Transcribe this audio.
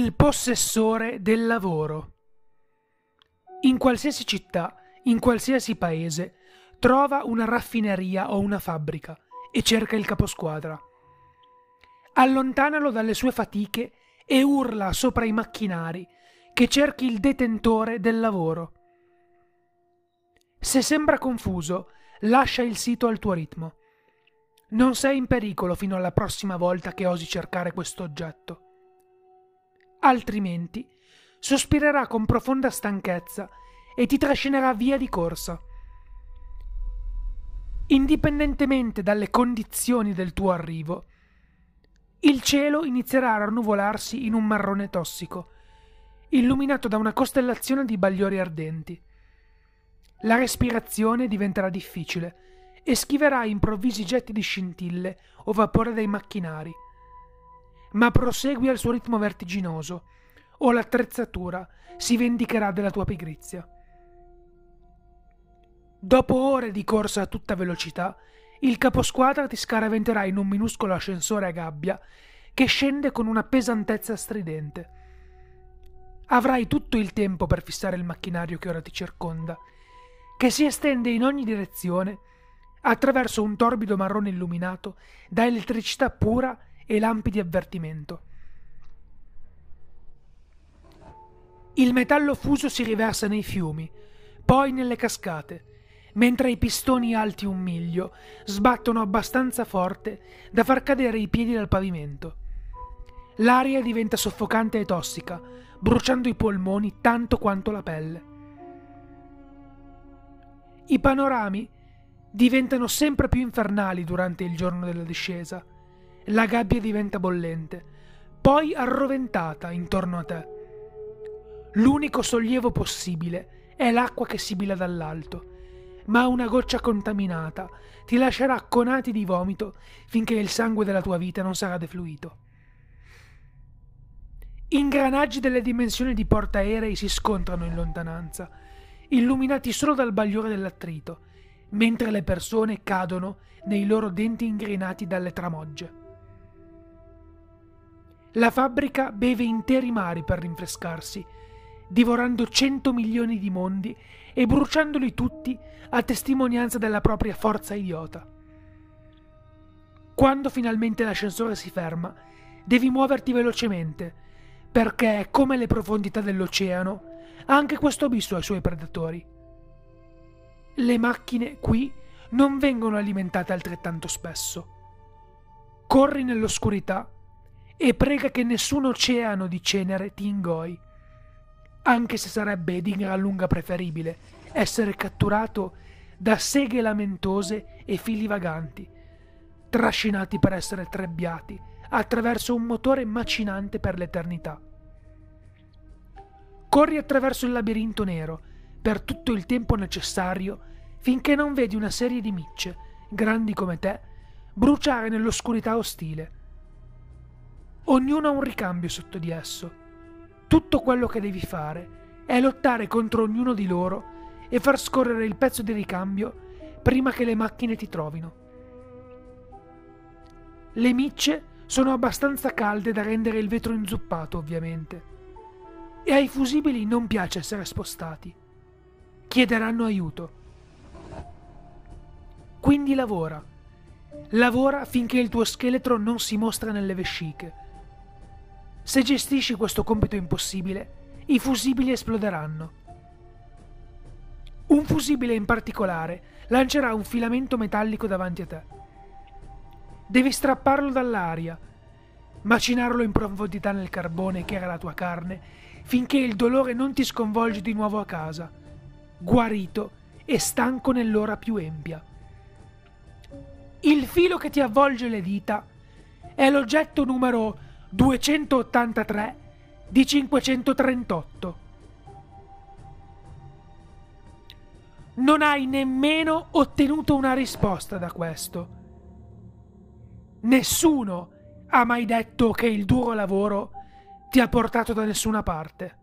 Il possessore del lavoro. In qualsiasi città, in qualsiasi paese, trova una raffineria o una fabbrica e cerca il caposquadra. Allontanalo dalle sue fatiche e urla sopra i macchinari che cerchi il detentore del lavoro. Se sembra confuso, lascia il sito al tuo ritmo. Non sei in pericolo fino alla prossima volta che osi cercare questo oggetto. Altrimenti, sospirerà con profonda stanchezza e ti trascinerà via di corsa. Indipendentemente dalle condizioni del tuo arrivo, il cielo inizierà a rannuvolarsi in un marrone tossico, illuminato da una costellazione di bagliori ardenti. La respirazione diventerà difficile e schiverai improvvisi getti di scintille o vapore dai macchinari. Ma prosegui al suo ritmo vertiginoso, o l'attrezzatura si vendicherà della tua pigrizia. Dopo ore di corsa a tutta velocità, il caposquadra ti scaraventerà in un minuscolo ascensore a gabbia che scende con una pesantezza stridente. Avrai tutto il tempo per fissare il macchinario che ora ti circonda, che si estende in ogni direzione attraverso un torbido marrone illuminato da elettricità pura e lampi di avvertimento. Il metallo fuso si riversa nei fiumi, poi nelle cascate, mentre i pistoni alti un miglio sbattono abbastanza forte da far cadere i piedi dal pavimento. L'aria diventa soffocante e tossica, bruciando i polmoni tanto quanto la pelle. I panorami diventano sempre più infernali durante il giorno della discesa. La gabbia diventa bollente, poi arroventata intorno a te. L'unico sollievo possibile è l'acqua che sibila dall'alto, ma una goccia contaminata ti lascerà conati di vomito finché il sangue della tua vita non sarà defluito. Ingranaggi delle dimensioni di portaerei si scontrano in lontananza, illuminati solo dal bagliore dell'attrito, mentre le persone cadono nei loro denti ingrinati dalle tramogge. La fabbrica beve interi mari per rinfrescarsi, divorando cento milioni di mondi e bruciandoli tutti a testimonianza della propria forza idiota. Quando finalmente l'ascensore si ferma, devi muoverti velocemente, perché, come le profondità dell'oceano, anche questo abisso ha i suoi predatori. Le macchine qui non vengono alimentate altrettanto spesso. Corri nell'oscurità e prega che nessun oceano di cenere ti ingoi, anche se sarebbe di gran lunga preferibile essere catturato da seghe lamentose e fili vaganti, trascinati per essere trebbiati attraverso un motore macinante per l'eternità. Corri attraverso il labirinto nero per tutto il tempo necessario finché non vedi una serie di micce, grandi come te, bruciare nell'oscurità ostile. Ognuno ha un ricambio sotto di esso. Tutto quello che devi fare è lottare contro ognuno di loro e far scorrere il pezzo di ricambio prima che le macchine ti trovino. Le micce sono abbastanza calde da rendere il vetro inzuppato, ovviamente. E ai fusibili non piace essere spostati. Chiederanno aiuto. Quindi lavora. Lavora finché il tuo scheletro non si mostra nelle vesciche. Se gestisci questo compito impossibile, i fusibili esploderanno. Un fusibile in particolare lancerà un filamento metallico davanti a te. Devi strapparlo dall'aria, macinarlo in profondità nel carbone che era la tua carne, finché il dolore non ti sconvolge di nuovo a casa, guarito e stanco nell'ora più empia. Il filo che ti avvolge le dita è l'oggetto numero 283 di 538. Non hai nemmeno ottenuto una risposta da questo. Nessuno ha mai detto che il duro lavoro ti ha portato da nessuna parte.